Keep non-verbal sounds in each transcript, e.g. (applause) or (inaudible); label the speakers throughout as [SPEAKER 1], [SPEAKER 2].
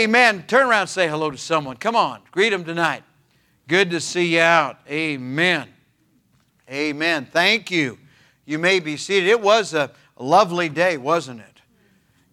[SPEAKER 1] Amen. Turn around say hello to someone. Come on, greet them tonight. Good to see you out. Amen. Amen. Thank you. You may be seated. It was a lovely day, wasn't it?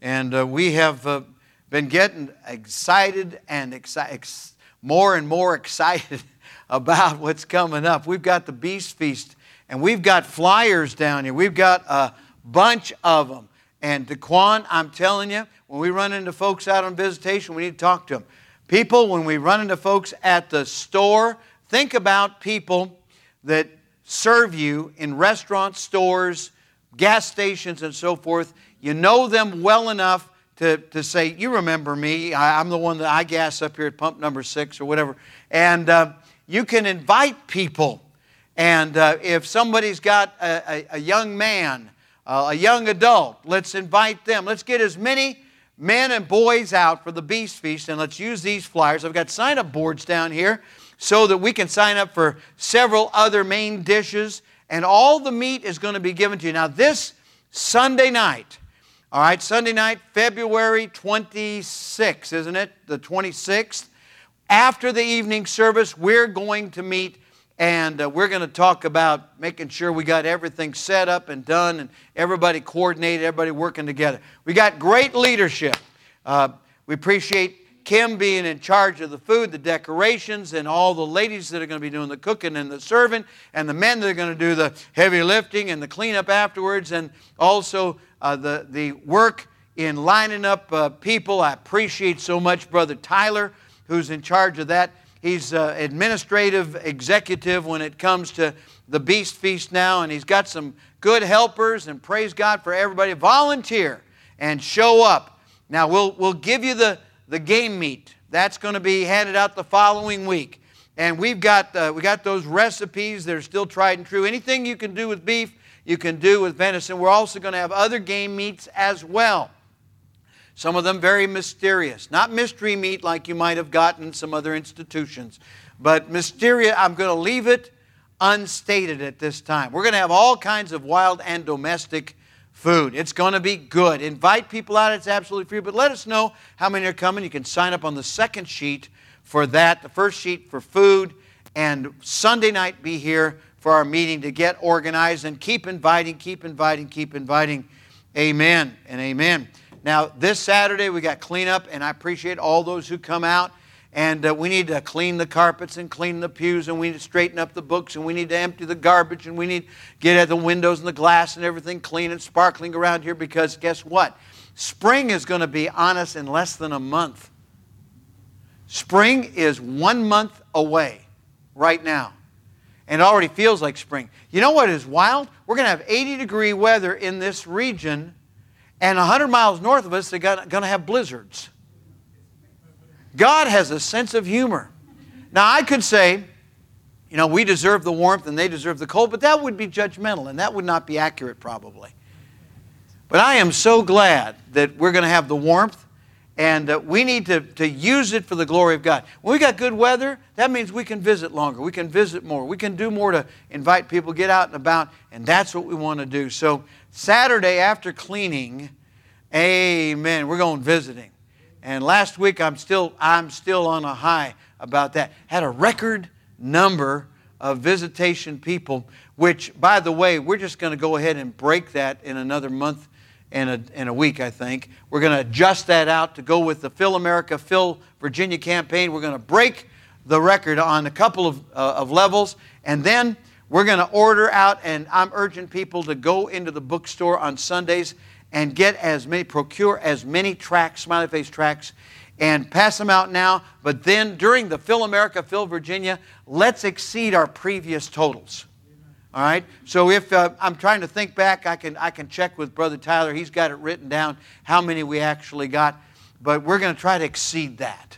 [SPEAKER 1] And uh, we have uh, been getting excited and exci- ex- more and more (laughs) excited about what's coming up. We've got the Beast Feast, and we've got flyers down here. We've got a bunch of them. And Daquan, I'm telling you, when we run into folks out on visitation, we need to talk to them. People, when we run into folks at the store, think about people that serve you in restaurants, stores, gas stations, and so forth. You know them well enough to, to say, You remember me. I, am the one that I gas up here at pump number six or whatever. And uh, you can invite people. And uh, if somebody's got a, a, a young man, uh, a young adult, let's invite them. Let's get as many men and boys out for the Beast Feast and let's use these flyers. I've got sign up boards down here so that we can sign up for several other main dishes. And all the meat is going to be given to you. Now, this Sunday night, all right, Sunday night, February 26th, isn't it? The 26th. After the evening service, we're going to meet and uh, we're going to talk about making sure we got everything set up and done and everybody coordinated, everybody working together. We got great leadership. Uh, we appreciate Kim being in charge of the food, the decorations, and all the ladies that are going to be doing the cooking and the serving, and the men that are going to do the heavy lifting and the cleanup afterwards, and also uh, the, the work in lining up uh, people. I appreciate so much Brother Tyler, who's in charge of that. He's uh, administrative executive when it comes to the Beast Feast now, and he's got some good helpers, and praise God for everybody. Volunteer and show up. Now, we'll, we'll give you the, the game meat. That's going to be handed out the following week. And we've got, uh, we got those recipes that are still tried and true. Anything you can do with beef, you can do with venison. We're also going to have other game meats as well. Some of them very mysterious. Not mystery meat like you might have gotten some other institutions, but mysterious. I'm going to leave it unstated at this time. We're going to have all kinds of wild and domestic food. It's going to be good. Invite people out, it's absolutely free, but let us know how many are coming. You can sign up on the second sheet for that, the first sheet for food, and Sunday night be here for our meeting to get organized and keep inviting, keep inviting, keep inviting. Amen and amen. Now, this Saturday we got cleanup, and I appreciate all those who come out. And uh, we need to clean the carpets and clean the pews, and we need to straighten up the books, and we need to empty the garbage, and we need to get at the windows and the glass and everything clean and sparkling around here because guess what? Spring is going to be on us in less than a month. Spring is one month away right now. And it already feels like spring. You know what is wild? We're going to have 80 degree weather in this region and 100 miles north of us, they're going to have blizzards. God has a sense of humor. Now, I could say, you know, we deserve the warmth and they deserve the cold, but that would be judgmental and that would not be accurate probably. But I am so glad that we're going to have the warmth and uh, we need to, to use it for the glory of God. When we got good weather, that means we can visit longer. We can visit more. We can do more to invite people, get out and about, and that's what we want to do. So Saturday after cleaning, amen, we're going visiting. And last week I'm still I'm still on a high about that. Had a record number of visitation people, which by the way, we're just going to go ahead and break that in another month and a, and a week, I think. We're going to adjust that out to go with the Fill America, Fill Virginia campaign. We're going to break the record on a couple of, uh, of levels, and then we're going to order out, and I'm urging people to go into the bookstore on Sundays and get as many, procure as many tracks, smiley face tracks, and pass them out now. But then during the Fill America, Fill Virginia, let's exceed our previous totals. All right. So if uh, I'm trying to think back, I can I can check with Brother Tyler. He's got it written down how many we actually got, but we're going to try to exceed that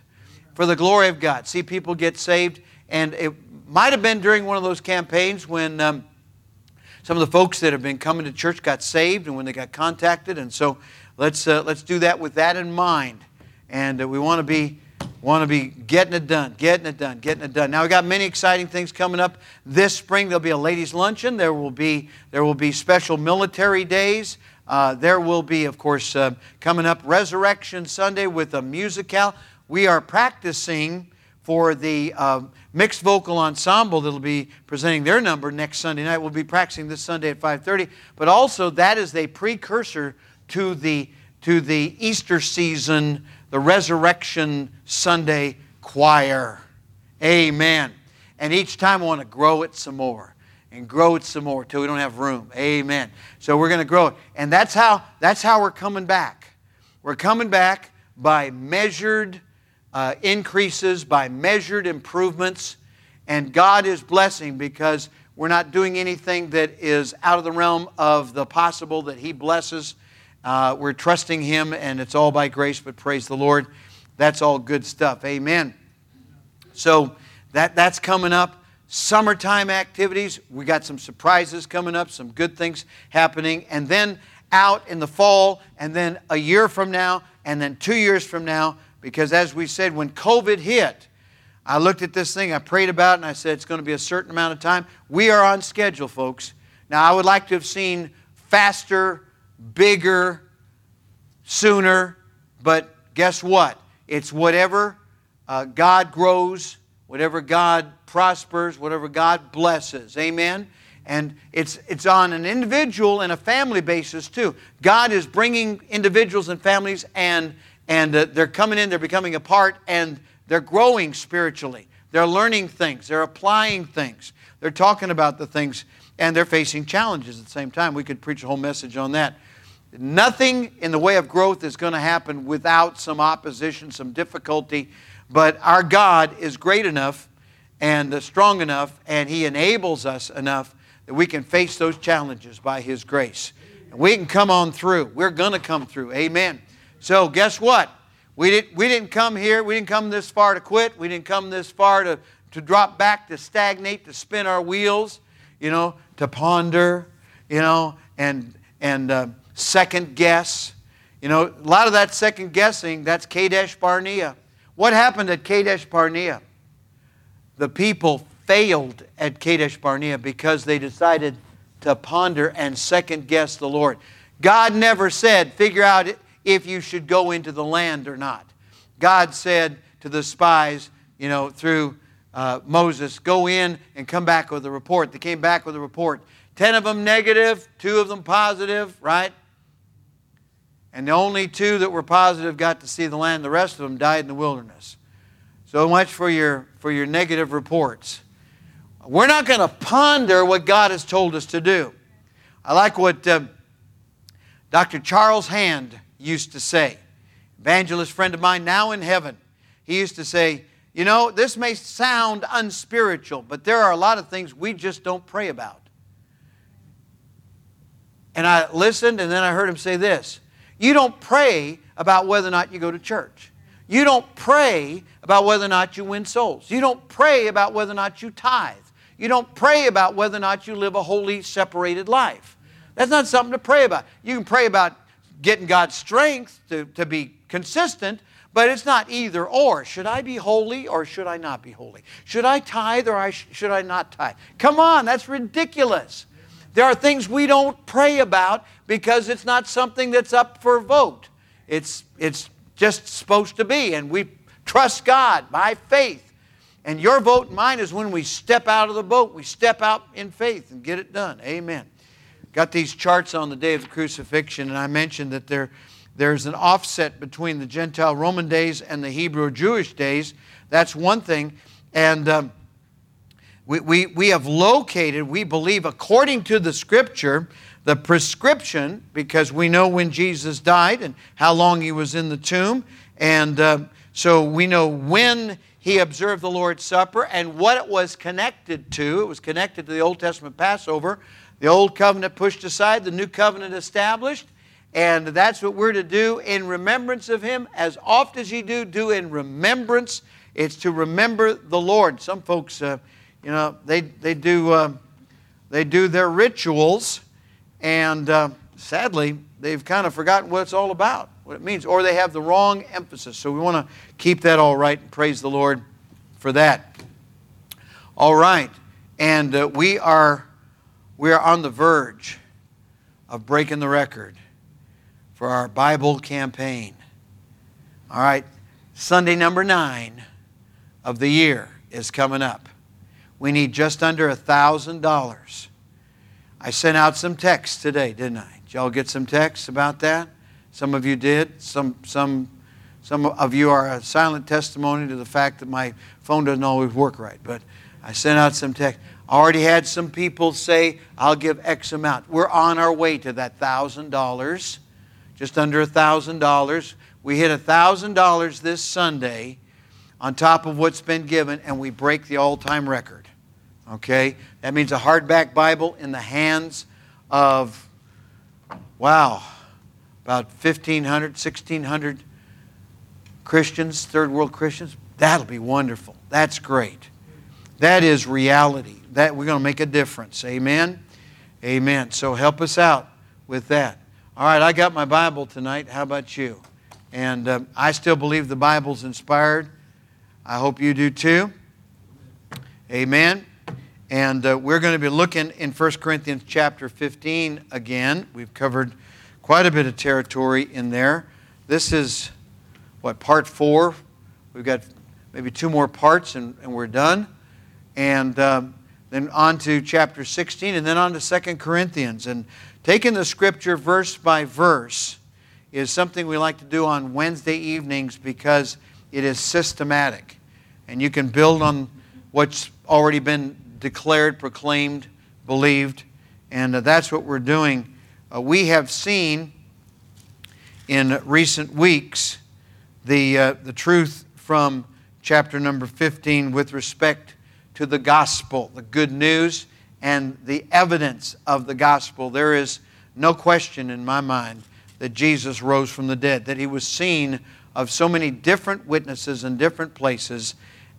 [SPEAKER 1] for the glory of God. See people get saved, and it might have been during one of those campaigns when um, some of the folks that have been coming to church got saved and when they got contacted. And so let's, uh, let's do that with that in mind. And uh, we want to be want to be getting it done, getting it done, getting it done. Now we got many exciting things coming up this spring. There'll be a ladies' luncheon. There will be there will be special military days. Uh, there will be, of course, uh, coming up Resurrection Sunday with a musical we are practicing for the uh, mixed vocal ensemble that'll be presenting their number next Sunday night. We'll be practicing this Sunday at 5:30. But also that is a precursor to the to the Easter season, the Resurrection Sunday choir. Amen. And each time I want to grow it some more and grow it some more till we don't have room. Amen. So we're going to grow it. And that's how that's how we're coming back. We're coming back by measured uh, increases, by measured improvements. And God is blessing because we're not doing anything that is out of the realm of the possible that He blesses. Uh, we're trusting Him, and it's all by grace, but praise the Lord. That's all good stuff. Amen. So that, that's coming up. Summertime activities, we got some surprises coming up, some good things happening. And then out in the fall, and then a year from now, and then two years from now, because as we said, when COVID hit, I looked at this thing, I prayed about it, and I said it's going to be a certain amount of time. We are on schedule, folks. Now, I would like to have seen faster, bigger, sooner, but guess what? It's whatever uh, God grows, whatever God prospers, whatever God blesses. Amen? And it's, it's on an individual and a family basis too. God is bringing individuals and families and and uh, they're coming in, they're becoming a part, and they're growing spiritually. They're learning things, they're applying things, they're talking about the things, and they're facing challenges at the same time. We could preach a whole message on that. Nothing in the way of growth is going to happen without some opposition, some difficulty, but our God is great enough and uh, strong enough, and He enables us enough that we can face those challenges by His grace. And we can come on through. We're going to come through. Amen. So, guess what? We, did, we didn't come here, we didn't come this far to quit. We didn't come this far to, to drop back, to stagnate, to spin our wheels, you know, to ponder, you know, and, and uh, second guess. You know, a lot of that second guessing, that's Kadesh Barnea. What happened at Kadesh Barnea? The people failed at Kadesh Barnea because they decided to ponder and second guess the Lord. God never said, figure out if you should go into the land or not. God said to the spies, you know, through uh, Moses, go in and come back with a report. They came back with a report. Ten of them negative, two of them positive, right? And the only two that were positive got to see the land. The rest of them died in the wilderness. So much for your, for your negative reports. We're not going to ponder what God has told us to do. I like what uh, Dr. Charles Hand used to say. Evangelist friend of mine, now in heaven, he used to say, You know, this may sound unspiritual, but there are a lot of things we just don't pray about. And I listened, and then I heard him say this You don't pray about whether or not you go to church. You don't pray about whether or not you win souls. You don't pray about whether or not you tithe. You don't pray about whether or not you live a holy, separated life. That's not something to pray about. You can pray about getting God's strength to, to be consistent, but it's not either or. Should I be holy or should I not be holy? Should I tithe or I sh- should I not tithe? Come on, that's ridiculous. There are things we don't pray about because it's not something that's up for vote. It's, it's just supposed to be, and we trust God by faith. And your vote and mine is when we step out of the boat, we step out in faith and get it done. Amen got these charts on the day of the crucifixion, and I mentioned that there, there's an offset between the Gentile Roman days and the Hebrew Jewish days. That's one thing. And um, we, we, we have located, we believe, according to the scripture, the prescription, because we know when Jesus died and how long he was in the tomb. And uh, so we know when he observed the Lord's Supper and what it was connected to. It was connected to the Old Testament Passover. The old covenant pushed aside, the new covenant established. And that's what we're to do in remembrance of Him. As oft as you do, do in remembrance. It's to remember the Lord. Some folks, uh, you know, they, they, do, uh, they do their rituals, and uh, sadly, they've kind of forgotten what it's all about, what it means, or they have the wrong emphasis. So we want to keep that all right and praise the Lord for that. All right. And uh, we are we are on the verge of breaking the record for our Bible campaign. All right, Sunday number nine of the year is coming up. We need just under a $1,000. I sent out some texts today, didn't I? Did y'all get some texts about that? Some of you did. Some, some, some of you are a silent testimony to the fact that my phone doesn't always work right. But I sent out some texts. I already had some people say, I'll give X amount. We're on our way to that $1,000, just under a $1,000. We hit $1,000 this Sunday on top of what's been given, and we break the all time record. Okay? That means a hardback Bible in the hands of, wow, about 1,500, 1,600 Christians, third world Christians. That'll be wonderful. That's great. That is reality. That we're going to make a difference. Amen. Amen. So help us out with that. All right, I got my Bible tonight. How about you? And um, I still believe the Bible's inspired. I hope you do too. Amen. And uh, we're going to be looking in 1 Corinthians chapter 15 again. We've covered quite a bit of territory in there. This is, what, part four? We've got maybe two more parts and, and we're done. And um, then on to chapter 16 and then on to 2 Corinthians. And taking the scripture verse by verse is something we like to do on Wednesday evenings because it is systematic. And you can build on what's already been declared, proclaimed, believed. And uh, that's what we're doing. Uh, we have seen in recent weeks the, uh, the truth from chapter number 15 with respect to the gospel, the good news, and the evidence of the gospel. There is no question in my mind that Jesus rose from the dead, that he was seen of so many different witnesses in different places,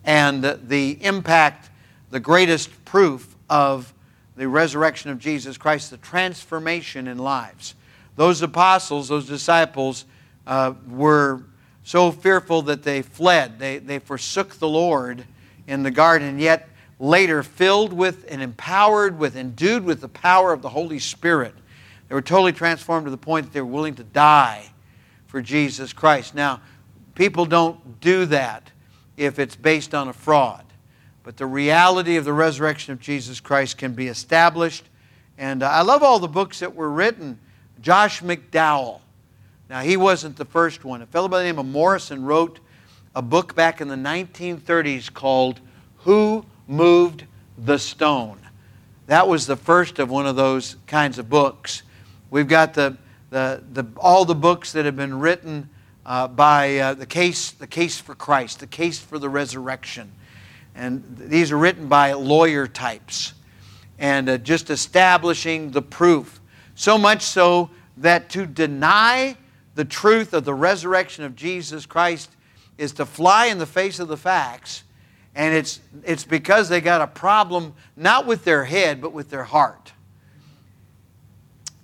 [SPEAKER 1] and the impact, the greatest proof of the resurrection of Jesus Christ, the transformation in lives. Those apostles, those disciples, uh, were so fearful that they fled. They, they forsook the Lord in the garden, yet later, filled with and empowered with, endued with the power of the Holy Spirit, they were totally transformed to the point that they were willing to die for Jesus Christ. Now, people don't do that if it's based on a fraud. But the reality of the resurrection of Jesus Christ can be established. And uh, I love all the books that were written. Josh McDowell. Now, he wasn't the first one. A fellow by the name of Morison wrote a book back in the 1930s called Who Moved the Stone? That was the first of one of those kinds of books. We've got the, the, the, all the books that have been written uh, by uh, the, case, the Case for Christ, the Case for the Resurrection. And these are written by lawyer types and uh, just establishing the proof. So much so that to deny the truth of the resurrection of Jesus Christ is to fly in the face of the facts. And it's, it's because they got a problem not with their head, but with their heart.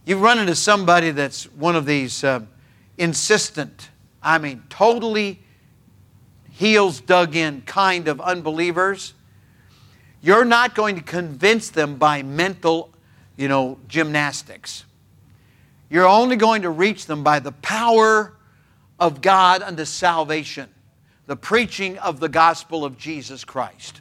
[SPEAKER 1] You run into somebody that's one of these uh, insistent, I mean, totally heels dug in kind of unbelievers, you're not going to convince them by mental, you know, gymnastics. You're only going to reach them by the power of God unto salvation, the preaching of the gospel of Jesus Christ.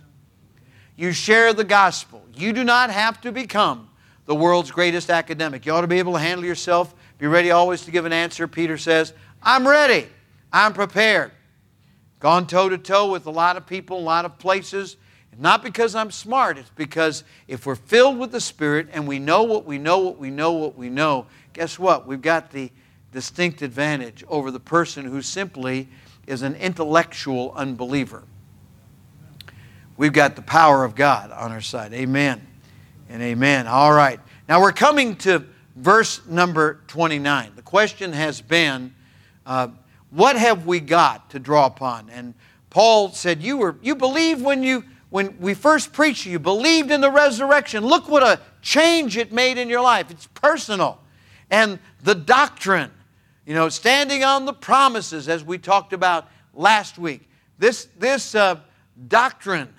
[SPEAKER 1] You share the gospel. You do not have to become the world's greatest academic. You ought to be able to handle yourself, be ready always to give an answer. Peter says, I'm ready, I'm prepared. Gone toe to toe with a lot of people, a lot of places. Not because I'm smart, it's because if we're filled with the Spirit and we know what we know, what we know, what we know, guess what? We've got the distinct advantage over the person who simply is an intellectual unbeliever. We've got the power of God on our side. Amen and amen. All right. Now we're coming to verse number 29. The question has been uh, what have we got to draw upon? And Paul said, You were you believed when you when we first preached you, believed in the resurrection. Look what a change it made in your life. It's personal. And the doctrine, you know, standing on the promises as we talked about last week. This, this uh, doctrine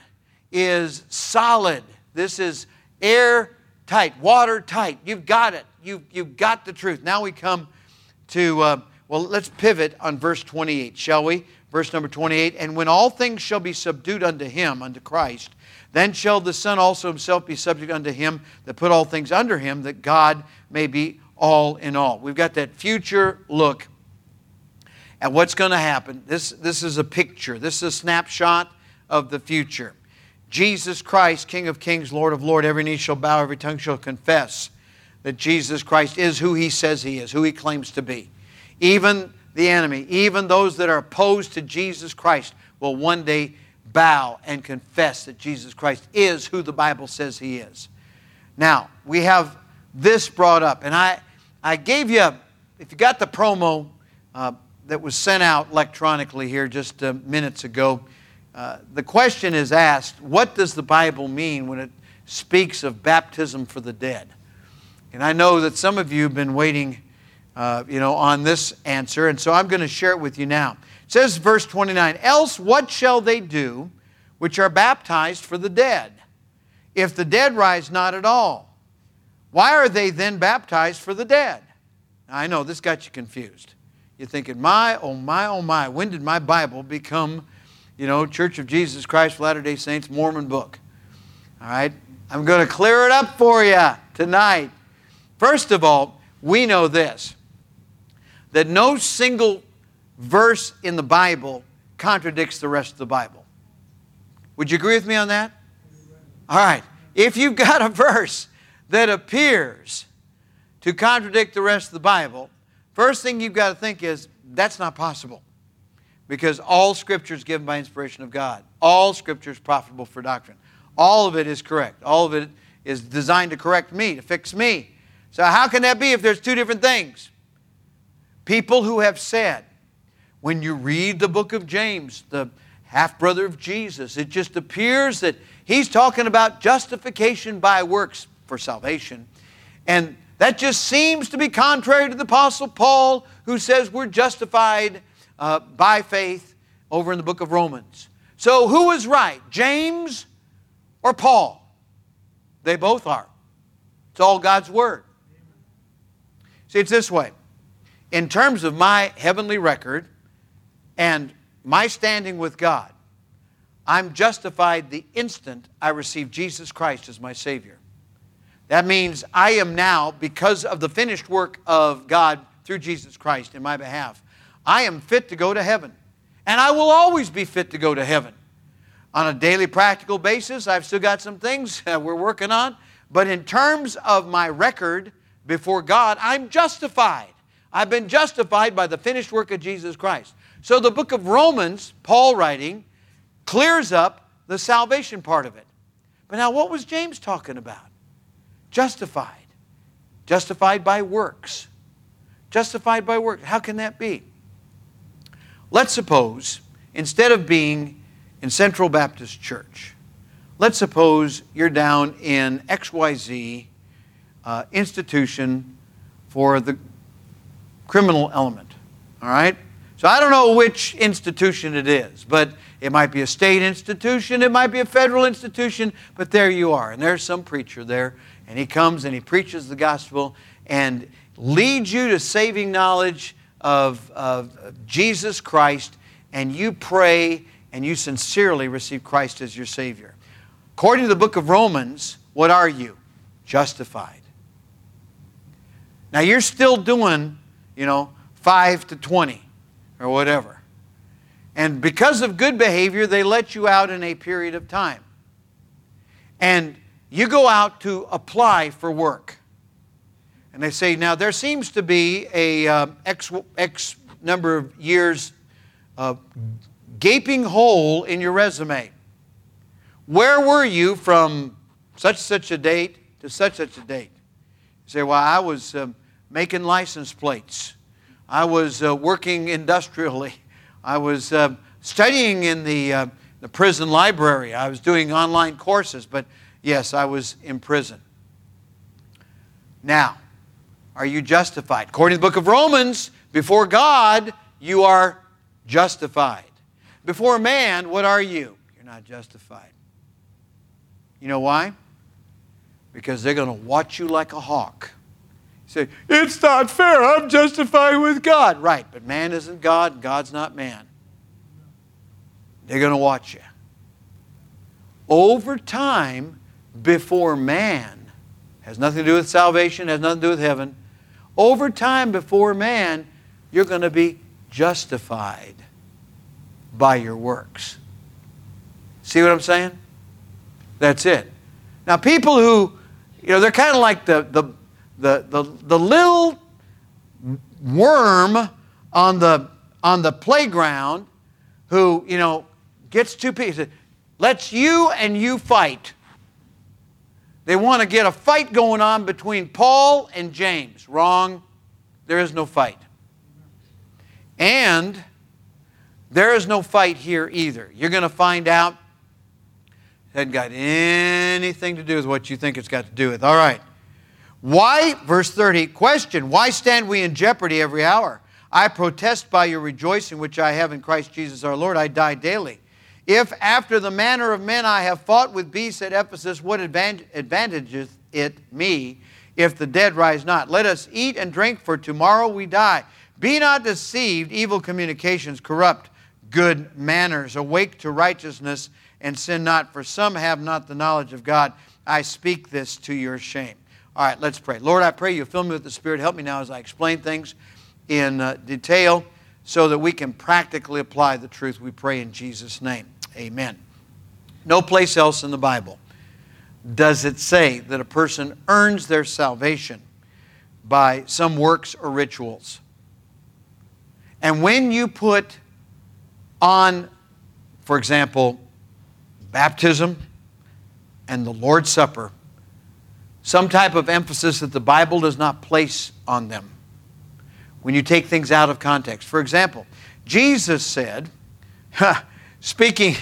[SPEAKER 1] is solid. This is airtight, watertight. You've got it. You've, you've got the truth. Now we come to uh, well, let's pivot on verse 28, shall we? verse number 28 And when all things shall be subdued unto him, unto Christ, then shall the Son also himself be subject unto him that put all things under him, that God may be all in all. We've got that future look at what's going to happen. This, this is a picture, this is a snapshot of the future. Jesus Christ, King of kings, Lord of lords, every knee shall bow, every tongue shall confess that Jesus Christ is who he says he is, who he claims to be. Even the enemy, even those that are opposed to Jesus Christ, will one day bow and confess that Jesus Christ is who the Bible says he is. Now, we have this brought up, and I, I gave you, if you got the promo uh, that was sent out electronically here just uh, minutes ago, uh, the question is asked what does the Bible mean when it speaks of baptism for the dead? And I know that some of you have been waiting uh, you know, on this answer, and so I'm going to share it with you now. It says, verse 29, Else what shall they do which are baptized for the dead? If the dead rise not at all, why are they then baptized for the dead? Now, I know this got you confused. You're thinking, my, oh my, oh my, when did my Bible become, you know, Church of Jesus Christ, Latter day Saints, Mormon book? All right? I'm going to clear it up for you tonight. First of all, we know this that no single verse in the Bible contradicts the rest of the Bible. Would you agree with me on that? All right. If you've got a verse that appears to contradict the rest of the Bible, first thing you've got to think is that's not possible. Because all Scripture is given by inspiration of God. All Scripture is profitable for doctrine. All of it is correct. All of it is designed to correct me, to fix me. So, how can that be if there's two different things? People who have said, when you read the book of James, the half brother of Jesus, it just appears that he's talking about justification by works for salvation. And that just seems to be contrary to the Apostle Paul, who says we're justified uh, by faith over in the book of Romans. So, who is right, James or Paul? They both are. It's all God's Word. See, it's this way. In terms of my heavenly record and my standing with God, I'm justified the instant I receive Jesus Christ as my Savior. That means I am now, because of the finished work of God through Jesus Christ in my behalf, I am fit to go to heaven. And I will always be fit to go to heaven. On a daily practical basis, I've still got some things (laughs) we're working on. But in terms of my record before God, I'm justified. I've been justified by the finished work of Jesus Christ. So the book of Romans, Paul writing, clears up the salvation part of it. But now, what was James talking about? Justified. Justified by works. Justified by works. How can that be? Let's suppose, instead of being in Central Baptist Church, let's suppose you're down in XYZ uh, institution for the criminal element. All right? So I don't know which institution it is, but it might be a state institution, it might be a federal institution, but there you are. And there's some preacher there, and he comes and he preaches the gospel and leads you to saving knowledge of, of, Jesus Christ, and you pray and you sincerely receive Christ as your Savior. According to the book of Romans, what are you? Justified. Now you're still doing, you know, 5 to 20 or whatever. And because of good behavior, they let you out in a period of time. And you go out to apply for work. And they say, now there seems to be a uh, X, X number of years uh, gaping hole in your resume. Where were you from such such a date to such such a date? You say, well, I was um, making license plates. I was uh, working industrially. I was uh, studying in the, uh, the prison library. I was doing online courses, but yes, I was in prison. Now, are you justified? According to the book of Romans, before God, you are justified. Before man, what are you? You're not justified. You know why? Because they're going to watch you like a hawk You say, it's not fair. I'm justified with God. Right, but man isn't God, God's not man. They're going to watch you. Over time, before man, has nothing to do with salvation, has nothing to do with heaven. Over time, before man, you're going to be justified by your works. See what I'm saying? That's it. Now, people who, you know, they're kind of like the, the, the, the, the little worm on the, on the playground who, you know, gets two pieces, lets you and you fight. They want to get a fight going on between Paul and James. Wrong. There is no fight. And there is no fight here either. You're going to find out it hasn't got anything to do with what you think it's got to do with. All right. Why, verse 30, question, why stand we in jeopardy every hour? I protest by your rejoicing which I have in Christ Jesus our Lord, I die daily. If after the manner of men I have fought with beasts at Ephesus, what advantageth it me if the dead rise not? Let us eat and drink, for tomorrow we die. Be not deceived, evil communications corrupt good manners. Awake to righteousness and sin not, for some have not the knowledge of God. I speak this to your shame. All right, let's pray. Lord, I pray you fill me with the Spirit. Help me now as I explain things in uh, detail so that we can practically apply the truth. We pray in Jesus' name. Amen. No place else in the Bible does it say that a person earns their salvation by some works or rituals. And when you put on, for example, baptism and the Lord's Supper, some type of emphasis that the Bible does not place on them when you take things out of context. For example, Jesus said, (laughs) speaking,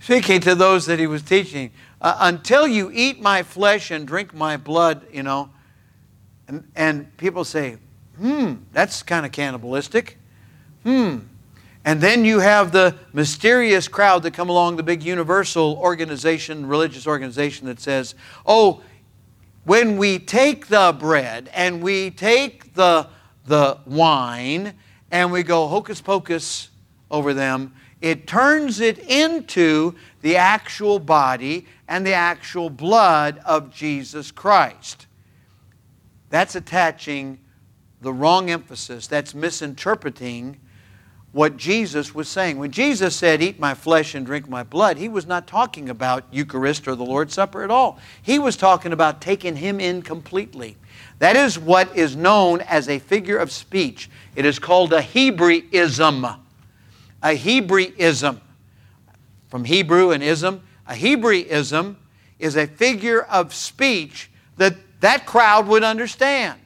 [SPEAKER 1] speaking to those that he was teaching, uh, until you eat my flesh and drink my blood, you know, and, and people say, hmm, that's kind of cannibalistic. Hmm, and then you have the mysterious crowd that come along, the big universal organization, religious organization that says, oh, when we take the bread and we take the, the wine and we go hocus pocus over them, it turns it into the actual body and the actual blood of Jesus Christ. That's attaching the wrong emphasis. That's misinterpreting what Jesus was saying. When Jesus said, Eat my flesh and drink my blood, he was not talking about Eucharist or the Lord's Supper at all. He was talking about taking him in completely. That is what is known as a figure of speech. It is called a Hebraism. A Hebraism. From Hebrew and ism. A Hebraism is a figure of speech that that crowd would understand.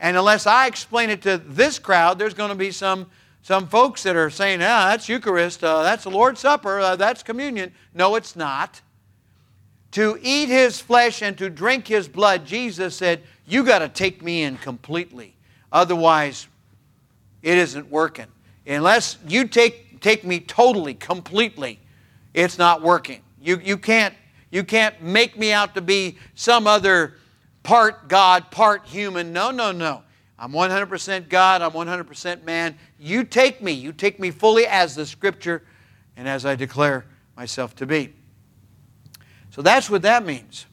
[SPEAKER 1] And unless I explain it to this crowd, there's going to be some some folks that are saying, ah, that's Eucharist, uh, that's the Lord's Supper, uh, that's communion. No, it's not. To eat his flesh and to drink his blood, Jesus said, you got to take me in completely. Otherwise, it isn't working. Unless you take, take me totally, completely, it's not working. You, you, can't, you can't make me out to be some other part God, part human. No, no, no. I'm 100% God, I'm 100% man. You take me, you take me fully as the Scripture and as I declare myself to be. So that's what that means.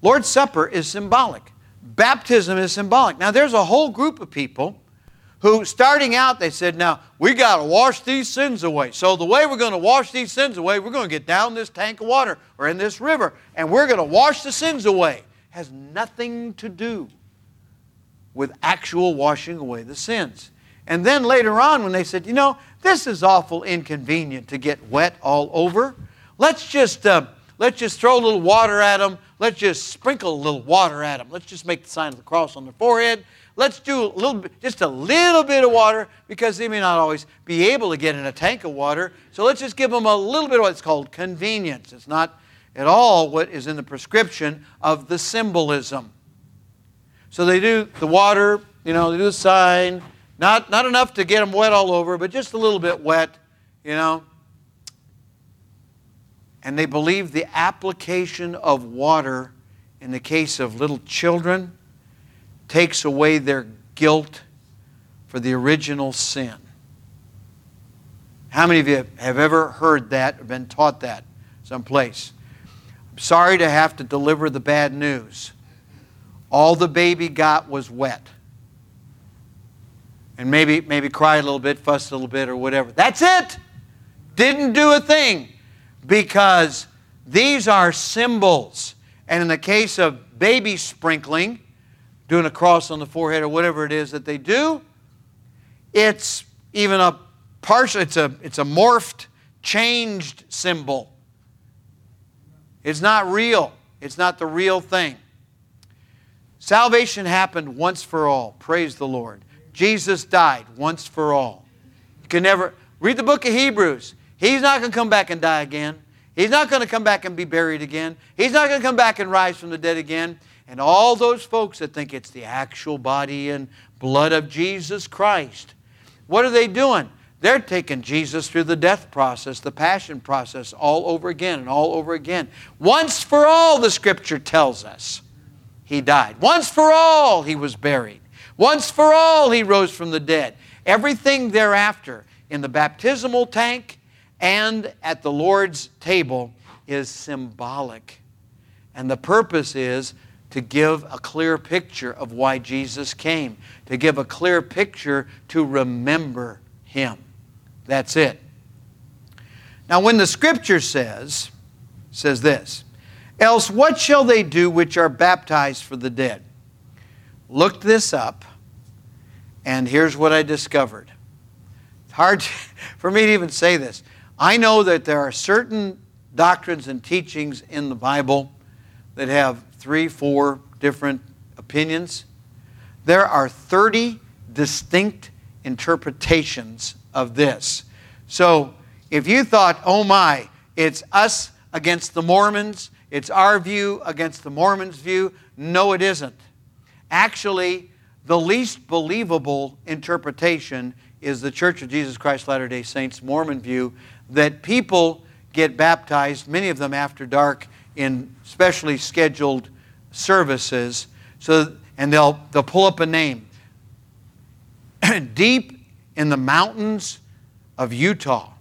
[SPEAKER 1] Lord's Supper is symbolic. Baptism is symbolic. Now, there's a whole group of people who, starting out, they said, Now, we got to wash these sins away. So, the way we're going to wash these sins away, we're going to get down this tank of water or in this river, and we're going to wash the sins away. Has nothing to do with actual washing away the sins. And then later on, when they said, you know, this is awful inconvenient to get wet all over, let's just, uh, let's just throw a little water at them. Let's just sprinkle a little water at them. Let's just make the sign of the cross on their forehead. Let's do a little just a little bit of water because they may not always be able to get in a tank of water. So let's just give them a little bit of what's called convenience. It's not at all what is in the prescription of the symbolism. So they do the water, you know, they do the sign. Not, not enough to get them wet all over, but just a little bit wet, you know. And they believe the application of water in the case of little children takes away their guilt for the original sin. How many of you have ever heard that or been taught that someplace? I'm sorry to have to deliver the bad news. All the baby got was wet. And maybe, maybe cried a little bit, fussed a little bit, or whatever. That's it. Didn't do a thing because these are symbols. And in the case of baby sprinkling, doing a cross on the forehead or whatever it is that they do, it's even a partial, it's a, it's a morphed, changed symbol. It's not real. It's not the real thing. Salvation happened once for all. Praise the Lord. Jesus died once for all. You can never read the book of Hebrews. He's not going to come back and die again. He's not going to come back and be buried again. He's not going to come back and rise from the dead again. And all those folks that think it's the actual body and blood of Jesus Christ, what are they doing? They're taking Jesus through the death process, the passion process, all over again and all over again. Once for all, the scripture tells us, he died. Once for all, he was buried. Once for all, he rose from the dead. Everything thereafter in the baptismal tank and at the Lord's table is symbolic. And the purpose is to give a clear picture of why Jesus came, to give a clear picture to remember Him. That's it. Now, when the scripture says, says this, else what shall they do which are baptized for the dead? Looked this up, and here's what I discovered. It's hard (laughs) for me to even say this. I know that there are certain doctrines and teachings in the Bible that have three, four different opinions. There are 30 distinct interpretations of this. So if you thought, oh my, it's us against the Mormons, it's our view against the Mormons' view, no, it isn't. Actually, the least believable interpretation is the Church of Jesus Christ Latter day Saints Mormon view that people get baptized, many of them after dark, in specially scheduled services. So, and they'll, they'll pull up a name. (clears throat) Deep in the mountains of Utah,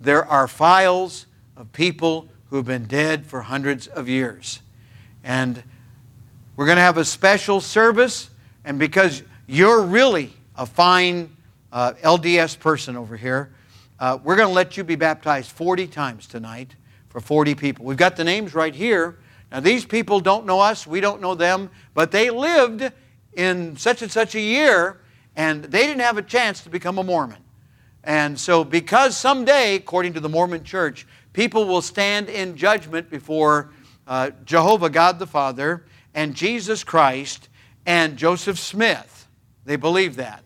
[SPEAKER 1] there are files of people who have been dead for hundreds of years. And we're going to have a special service, and because you're really a fine uh, LDS person over here, uh, we're going to let you be baptized 40 times tonight for 40 people. We've got the names right here. Now, these people don't know us, we don't know them, but they lived in such and such a year, and they didn't have a chance to become a Mormon. And so, because someday, according to the Mormon church, people will stand in judgment before uh, Jehovah God the Father and Jesus Christ and Joseph Smith. They believe that.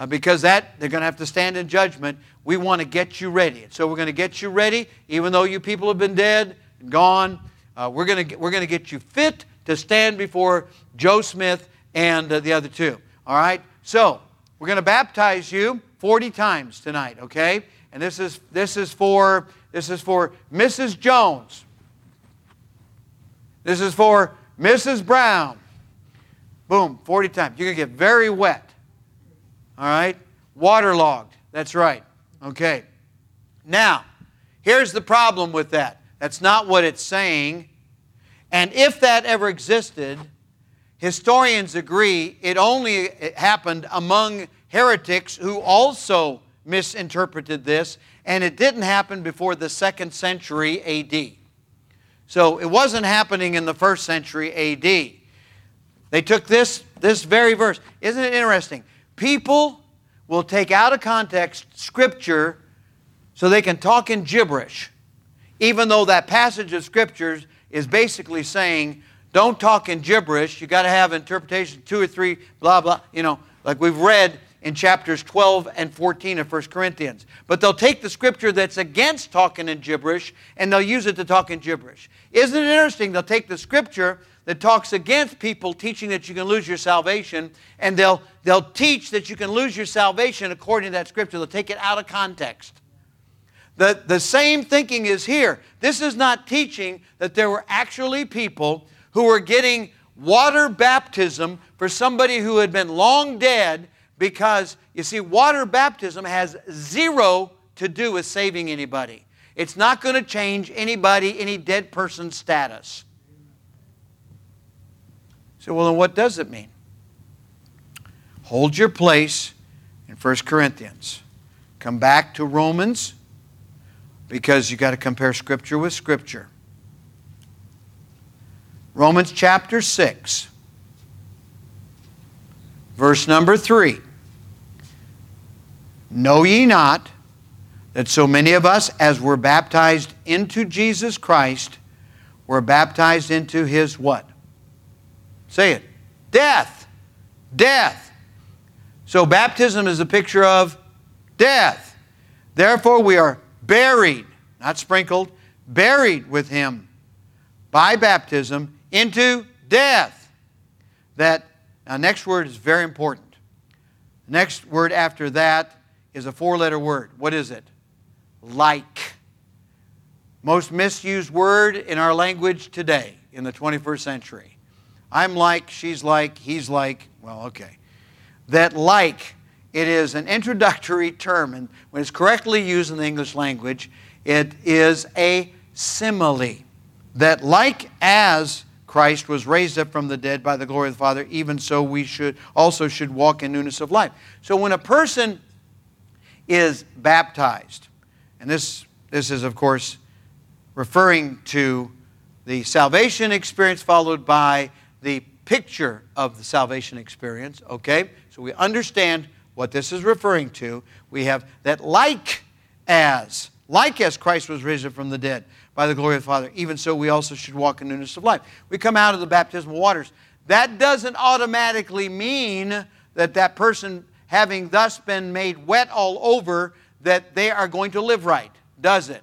[SPEAKER 1] Uh, because that they're going to have to stand in judgment we want to get you ready. So we're going to get you ready, even though you people have been dead and gone. Uh, we're going to we're going to get you fit to stand before Joe Smith and uh, the other two. All right. So we're going to baptize you 40 times tonight. Okay. And this is this is for this is for Mrs. Jones. This is for Mrs. Brown. Boom, 40 times. You're going to get very wet. All right? Waterlogged. That's right. Okay. Now, here's the problem with that. That's not what it's saying. And if that ever existed, historians agree it only happened among heretics who also misinterpreted this, and it didn't happen before the second century AD. So it wasn't happening in the first century AD. They took this, this very verse. Isn't it interesting? People will take out of context Scripture so they can talk in gibberish, even though that passage of Scriptures is basically saying, don't talk in gibberish. You got to have interpretation, two or three, blah, blah, you know, like we've read in chapters 12 and 14 of 1 Corinthians. But they'll take the scripture that's against talking in gibberish and they'll use it to talk in gibberish. Isn't it interesting? They'll take the scripture that talks against people teaching that you can lose your salvation, and they'll, they'll teach that you can lose your salvation according to that scripture. They'll take it out of context. The, the same thinking is here. This is not teaching that there were actually people who were getting water baptism for somebody who had been long dead because, you see, water baptism has zero to do with saving anybody. It's not going to change anybody, any dead person's status. So, well, then what does it mean? Hold your place in 1 Corinthians. Come back to Romans because you got to compare Scripture with Scripture. Romans chapter 6, verse number 3. Know ye not that so many of us, as were baptized into Jesus Christ, were baptized into his what? Say it. Death. Death. So baptism is a picture of death. Therefore, we are buried, not sprinkled, buried with him by baptism into death. That now next word is very important. Next word after that is a four-letter word. What is it? Like. Most misused word in our language today in the 21st century. I'm like, she's like, he's like. Well, okay. That like it is an introductory term, and when it's correctly used in the English language, it is a simile. That, like as Christ was raised up from the dead by the glory of the Father, even so we should also should walk in newness of life. So when a person is baptized, and this, this is, of course, referring to the salvation experience followed by the picture of the salvation experience, okay? So we understand what this is referring to. We have that like as, like as Christ was risen from the dead by the glory of the Father, even so we also should walk in newness of life. We come out of the baptismal waters. That doesn't automatically mean that that person, having thus been made wet all over, that they are going to live right, does it?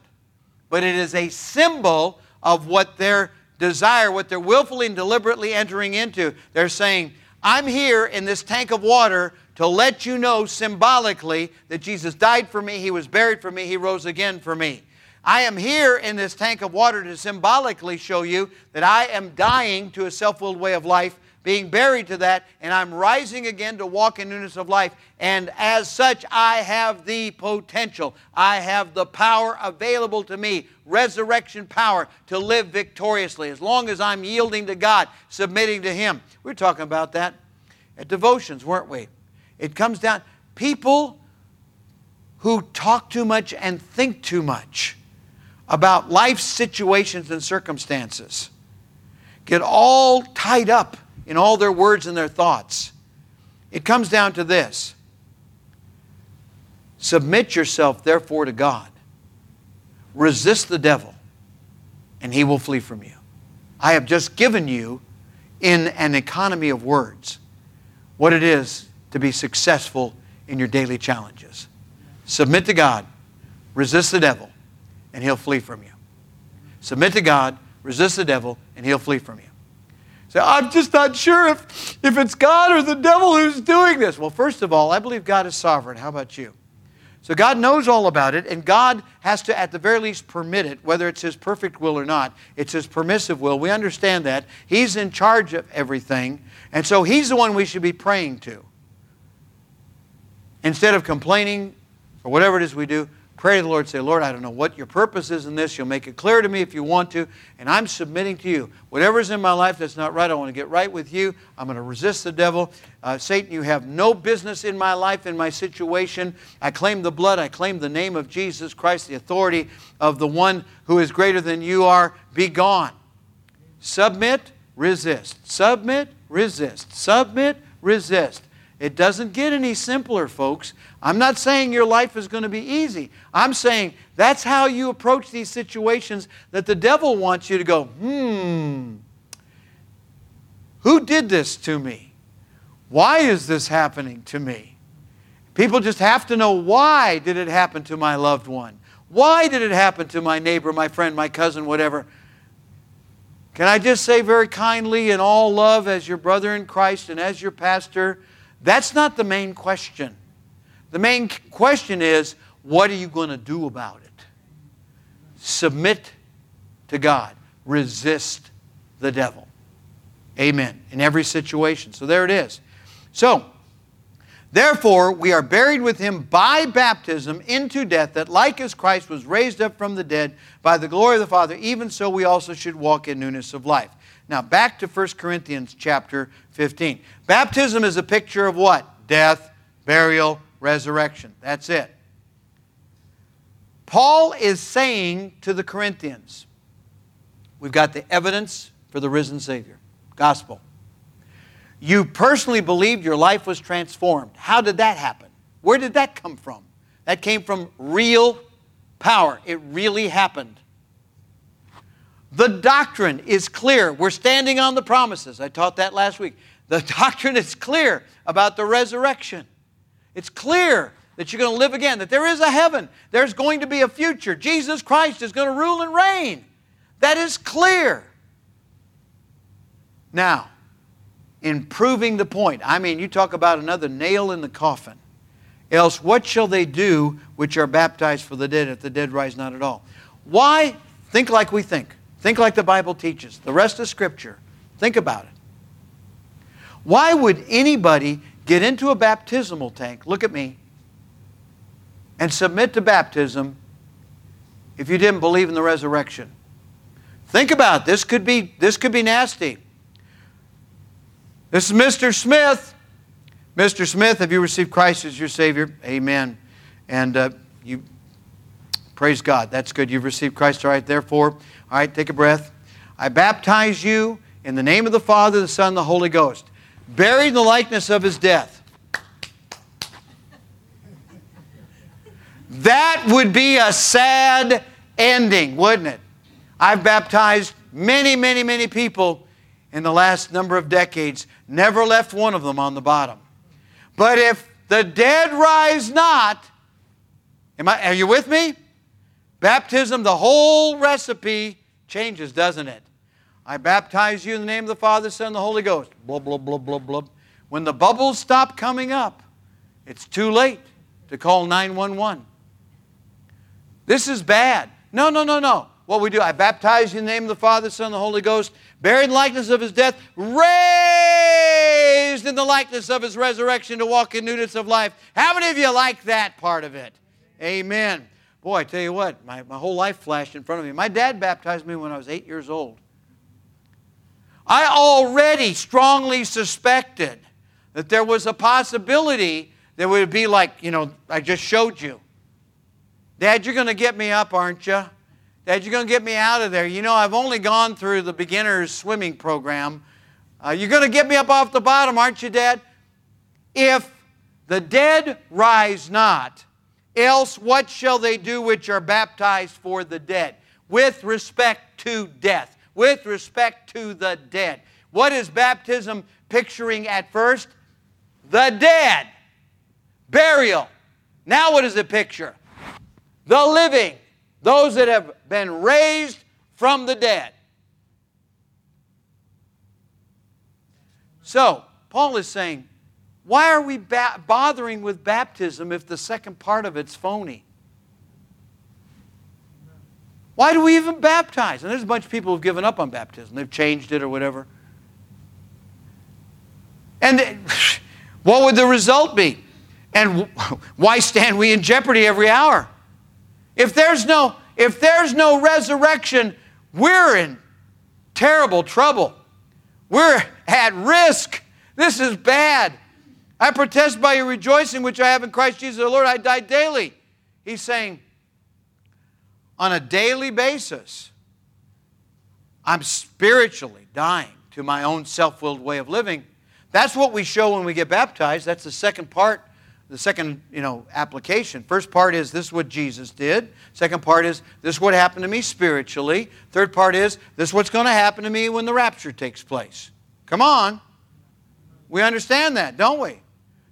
[SPEAKER 1] But it is a symbol of what their desire, what they're willfully and deliberately entering into. They're saying, I'm here in this tank of water to let you know symbolically that Jesus died for me, He was buried for me, He rose again for me. I am here in this tank of water to symbolically show you that I am dying to a self willed way of life, being buried to that, and I'm rising again to walk in newness of life. And as such, I have the potential, I have the power available to me, resurrection power, to live victoriously as long as I'm yielding to God, submitting to Him. We are talking about that at devotions, weren't we? It comes down, people who talk too much and think too much about life situations and circumstances get all tied up in all their words and their thoughts. It comes down to this Submit yourself, therefore, to God. Resist the devil, and he will flee from you. I have just given you, in an economy of words, what it is to be successful in your daily challenges. Submit to God, resist the devil, and he'll flee from you. Submit to God, resist the devil, and he'll flee from you. Say, I'm just not sure if, if it's God or the devil who's doing this. Well, first of all, I believe God is sovereign. How about you? So God knows all about it, and God has to, at the very least, permit it, whether it's His perfect will or not. It's His permissive will. We understand that. He's in charge of everything, and so He's the one we should be praying to. Instead of complaining or whatever it is we do, pray to the Lord. Say, Lord, I don't know what your purpose is in this. You'll make it clear to me if you want to. And I'm submitting to you. Whatever's in my life that's not right, I want to get right with you. I'm going to resist the devil. Uh, Satan, you have no business in my life, in my situation. I claim the blood. I claim the name of Jesus Christ, the authority of the one who is greater than you are. Be gone. Submit, resist. Submit, resist. Submit, resist. It doesn't get any simpler, folks. I'm not saying your life is going to be easy. I'm saying that's how you approach these situations that the devil wants you to go, hmm, who did this to me? Why is this happening to me? People just have to know why did it happen to my loved one? Why did it happen to my neighbor, my friend, my cousin, whatever? Can I just say very kindly, in all love, as your brother in Christ and as your pastor, that's not the main question. The main question is what are you going to do about it? Submit to God, resist the devil. Amen. In every situation. So there it is. So, Therefore, we are buried with him by baptism into death, that like as Christ was raised up from the dead by the glory of the Father, even so we also should walk in newness of life. Now, back to 1 Corinthians chapter 15. Baptism is a picture of what? Death, burial, resurrection. That's it. Paul is saying to the Corinthians, we've got the evidence for the risen Savior, gospel. You personally believed your life was transformed. How did that happen? Where did that come from? That came from real power. It really happened. The doctrine is clear. We're standing on the promises. I taught that last week. The (laughs) doctrine is clear about the resurrection. It's clear that you're going to live again, that there is a heaven, there's going to be a future. Jesus Christ is going to rule and reign. That is clear. Now, in proving the point. I mean, you talk about another nail in the coffin. Else, what shall they do which are baptized for the dead if the dead rise not at all? Why think like we think? Think like the Bible teaches. The rest of Scripture. Think about it. Why would anybody get into a baptismal tank, look at me, and submit to baptism if you didn't believe in the resurrection? Think about it. This could be, this could be nasty. This is Mr. Smith. Mr. Smith, have you received Christ as your Savior? Amen. And uh, you, praise God. That's good. You've received Christ. All right, therefore, all right, take a breath. I baptize you in the name of the Father, the Son, the Holy Ghost, buried in the likeness of his death. That would be a sad ending, wouldn't it? I've baptized many, many, many people in the last number of decades, never left one of them on the bottom. But if the dead rise not, am I, are you with me? Baptism, the whole recipe changes, doesn't it? I baptize you in the name of the Father, Son, and the Holy Ghost. Blah, blah, blah, blah, blah. When the bubbles stop coming up, it's too late to call 911. This is bad. No, no, no, no. What we do, I baptize you in the name of the Father, Son, and the Holy Ghost buried in likeness of his death, raised in the likeness of his resurrection to walk in newness of life. How many of you like that part of it? Amen. Boy, I tell you what, my, my whole life flashed in front of me. My dad baptized me when I was eight years old. I already strongly suspected that there was a possibility that would be like, you know, I just showed you. Dad, you're going to get me up, aren't you? Dad, you're going to get me out of there. You know, I've only gone through the beginner's swimming program. Uh, you're going to get me up off the bottom, aren't you, Dad? If the dead rise not, else what shall they do which are baptized for the dead? With respect to death, with respect to the dead. What is baptism picturing at first? The dead. Burial. Now, what is it picture? The living those that have been raised from the dead. So, Paul is saying, why are we ba- bothering with baptism if the second part of it's phony? Why do we even baptize? And there's a bunch of people who've given up on baptism. They've changed it or whatever. And (laughs) what would the result be? And (laughs) why stand we in jeopardy every hour? If there's no, if there's no resurrection, we're in terrible trouble. We're (laughs) at risk. This is bad. I protest by your rejoicing which I have in Christ Jesus the Lord. I die daily. He's saying, on a daily basis, I'm spiritually dying to my own self willed way of living. That's what we show when we get baptized. That's the second part the second you know application first part is this is what jesus did second part is this is what happened to me spiritually third part is this is what's going to happen to me when the rapture takes place come on we understand that don't we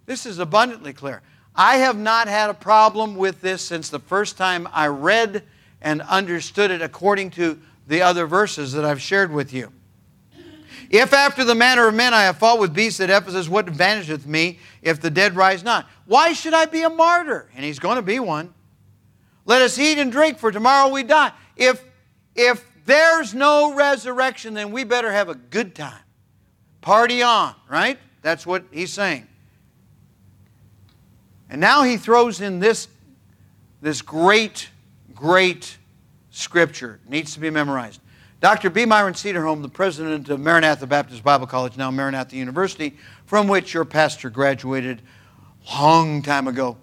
[SPEAKER 1] this is abundantly clear i have not had a problem with this since the first time i read and understood it according to the other verses that i've shared with you if after the manner of men I have fought with beasts at Ephesus, what advantageth me if the dead rise not? Why should I be a martyr? And he's going to be one. Let us eat and drink, for tomorrow we die. If, if there's no resurrection, then we better have a good time. Party on, right? That's what he's saying. And now he throws in this, this great, great scripture. It needs to be memorized. Dr. B. Myron Cedarholm, the president of Maranatha Baptist Bible College, now Maranatha University, from which your pastor graduated long time ago,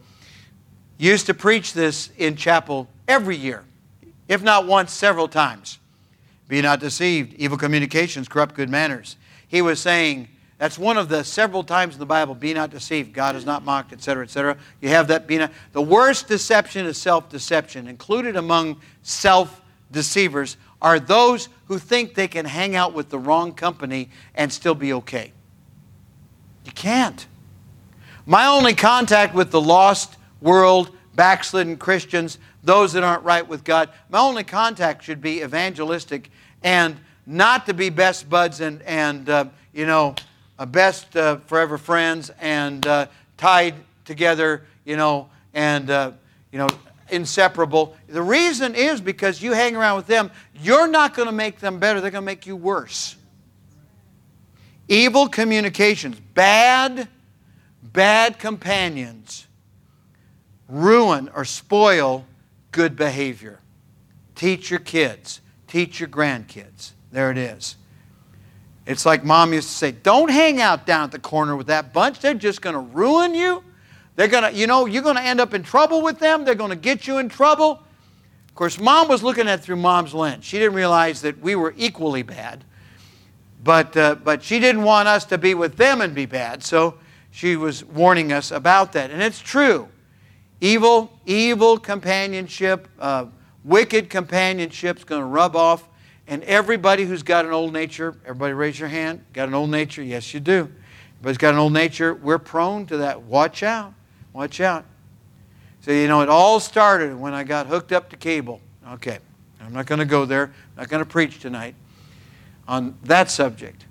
[SPEAKER 1] used to preach this in chapel every year, if not once, several times. Be not deceived. Evil communications corrupt good manners. He was saying, that's one of the several times in the Bible, be not deceived. God is not mocked, etc., etc. You have that be not. The worst deception is self deception. Included among self deceivers are those who think they can hang out with the wrong company and still be okay. You can't. My only contact with the lost world, backslidden Christians, those that aren't right with God, my only contact should be evangelistic and not to be best buds and, and uh, you know, best uh, forever friends and uh, tied together, you know, and, uh, you know, inseparable. The reason is because you hang around with them, you're not going to make them better, they're going to make you worse. Evil communications, bad, bad companions ruin or spoil good behavior. Teach your kids, teach your grandkids. There it is. It's like mom used to say, don't hang out down at the corner with that bunch. They're just going to ruin you. They're going to, you know, you're going to end up in trouble with them. They're going to get you in trouble. Of course, mom was looking at it through mom's lens. She didn't realize that we were equally bad. But, uh, but she didn't want us to be with them and be bad. So she was warning us about that. And it's true. Evil, evil companionship, uh, wicked companionship is going to rub off and everybody who's got an old nature, everybody raise your hand. Got an old nature? Yes, you do. Everybody's got an old nature. We're prone to that. Watch out. Watch out. So, you know, it all started when I got hooked up to cable. Okay, I'm not going to go there. I'm not going to preach tonight on that subject.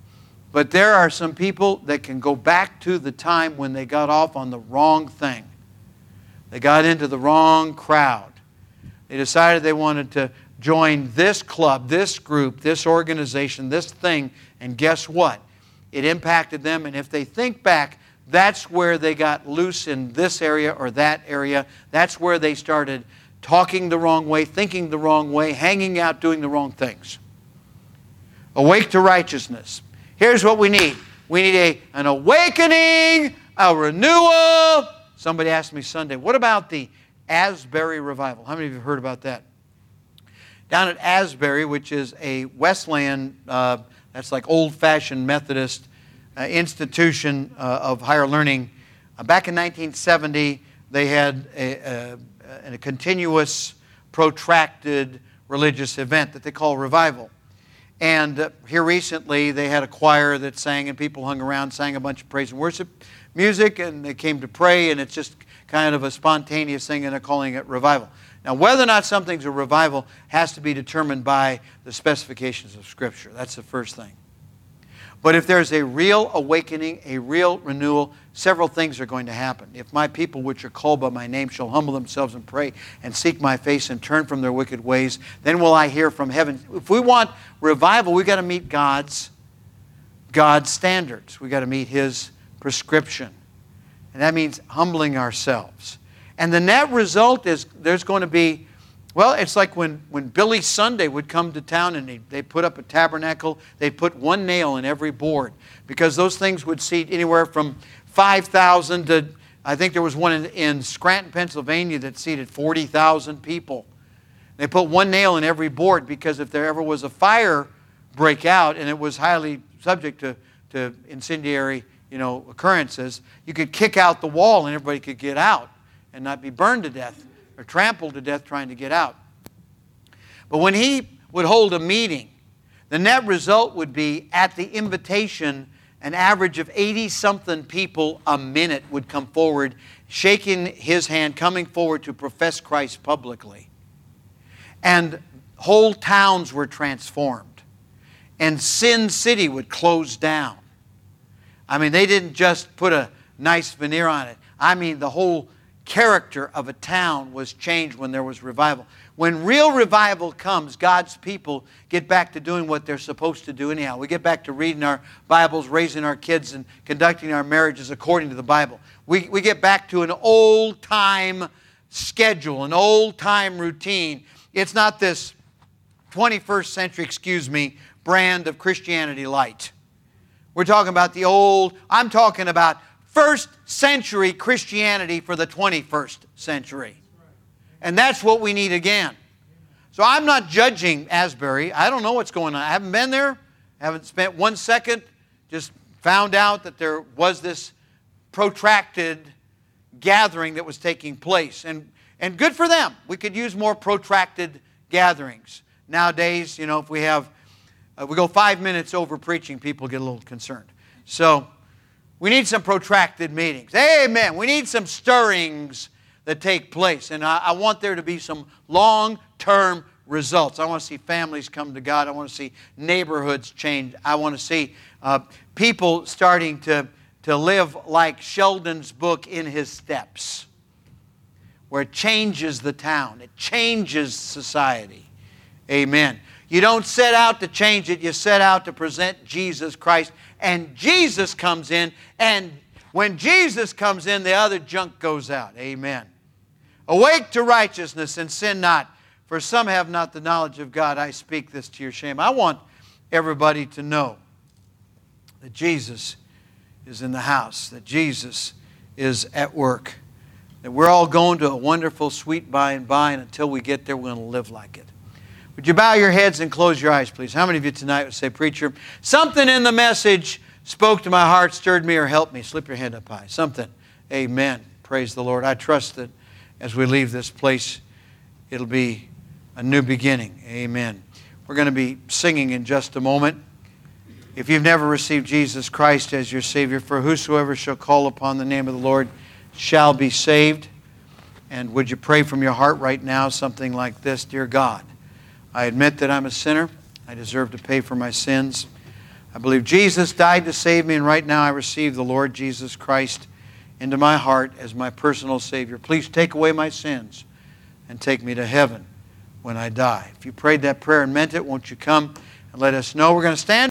[SPEAKER 1] But there are some people that can go back to the time when they got off on the wrong thing. They got into the wrong crowd. They decided they wanted to join this club, this group, this organization, this thing, and guess what? It impacted them, and if they think back, that's where they got loose in this area or that area. That's where they started talking the wrong way, thinking the wrong way, hanging out, doing the wrong things. Awake to righteousness. Here's what we need we need a, an awakening, a renewal. Somebody asked me Sunday, what about the Asbury revival? How many of you have heard about that? Down at Asbury, which is a Wesleyan, uh, that's like old fashioned Methodist uh, institution uh, of higher learning. Uh, back in 1970, they had a, a, a, continuous, protracted religious event that they call revival. And uh, here recently, they had a choir that sang, and people hung around, sang a bunch of praise and worship music, and they came to pray, and it's just kind of a spontaneous thing, and they're calling it revival. Now, whether or not something's a revival has to be determined by the specifications of Scripture. That's the first thing. But if there's a real awakening, a real renewal, several things are going to happen. If my people, which are called by my name, shall humble themselves and pray and seek my face and turn from their wicked ways, then will I hear from heaven. If we want revival, we've got to meet God's, God's standards. We've got to meet His prescription. And that means humbling ourselves. And the net result is there's going to be, well, it's like when, when Billy Sunday would come to town and they, they put up a tabernacle, they'd put one nail in every board because those things would seat anywhere from 5,000 to, I think there was one in, in Scranton, Pennsylvania that seated 40,000 people. They put one nail in every board because if there ever was a fire break out and it was highly subject to, to incendiary you know, occurrences, you could kick out the wall and everybody could get out and not be burned to death or trampled to death trying to get out. But when he would hold a meeting, the net result would be at the invitation, an average of 80 something people a minute would come forward, shaking his hand, coming forward to profess Christ publicly. And whole towns were transformed. And Sin City would close down. I mean, they didn't just put a nice veneer on it. I mean, the whole character of a town was changed when there was revival. When real revival comes, God's people get back to doing what they're supposed to do anyhow. We get back to reading our Bibles, raising our kids, and conducting our marriages according to the Bible. we, we get back to an old time schedule, an old time routine. It's not this 21st century, excuse me, brand of Christianity light. We're talking about the old, I'm talking about first century Christianity for the 21st century. And that's what we need again. So I'm not judging Asbury. I don't know what's going on. I haven't been there, haven't spent one second, just found out that there was this protracted gathering that was taking place. And, and good for them. We could use more protracted gatherings. Nowadays, you know, if we have, uh, we go five minutes over preaching, people get a little concerned. So we need some protracted meetings. Amen. We need some stirrings that take place. And I, I want there to be some long term results. I want to see families come to God. I want to see neighborhoods change. I want to see uh, people starting to, to live like Sheldon's book, In His Steps, where it changes the town, it changes society. Amen. You don't set out to change it, you set out to present Jesus Christ. And Jesus comes in, and when Jesus comes in, the other junk goes out. Amen. Awake to righteousness and sin not, for some have not the knowledge of God. I speak this to your shame. I want everybody to know that Jesus is in the house, that Jesus is at work, that we're all going to a wonderful, sweet by and by, and until we get there, we're going to live like it. Would you bow your heads and close your eyes, please? How many of you tonight would say, Preacher, something in the message spoke to my heart, stirred me, or helped me? Slip your hand up high. Something. Amen. Praise the Lord. I trust that as we leave this place, it'll be a new beginning. Amen. We're going to be singing in just a moment. If you've never received Jesus Christ as your Savior, for whosoever shall call upon the name of the Lord shall be saved. And would you pray from your heart right now something like this Dear God, I admit that I'm a sinner. I deserve to pay for my sins. I believe Jesus died to save me, and right now I receive the Lord Jesus Christ into my heart as my personal Savior. Please take away my sins and take me to heaven when I die. If you prayed that prayer and meant it, won't you come and let us know? We're going to stand.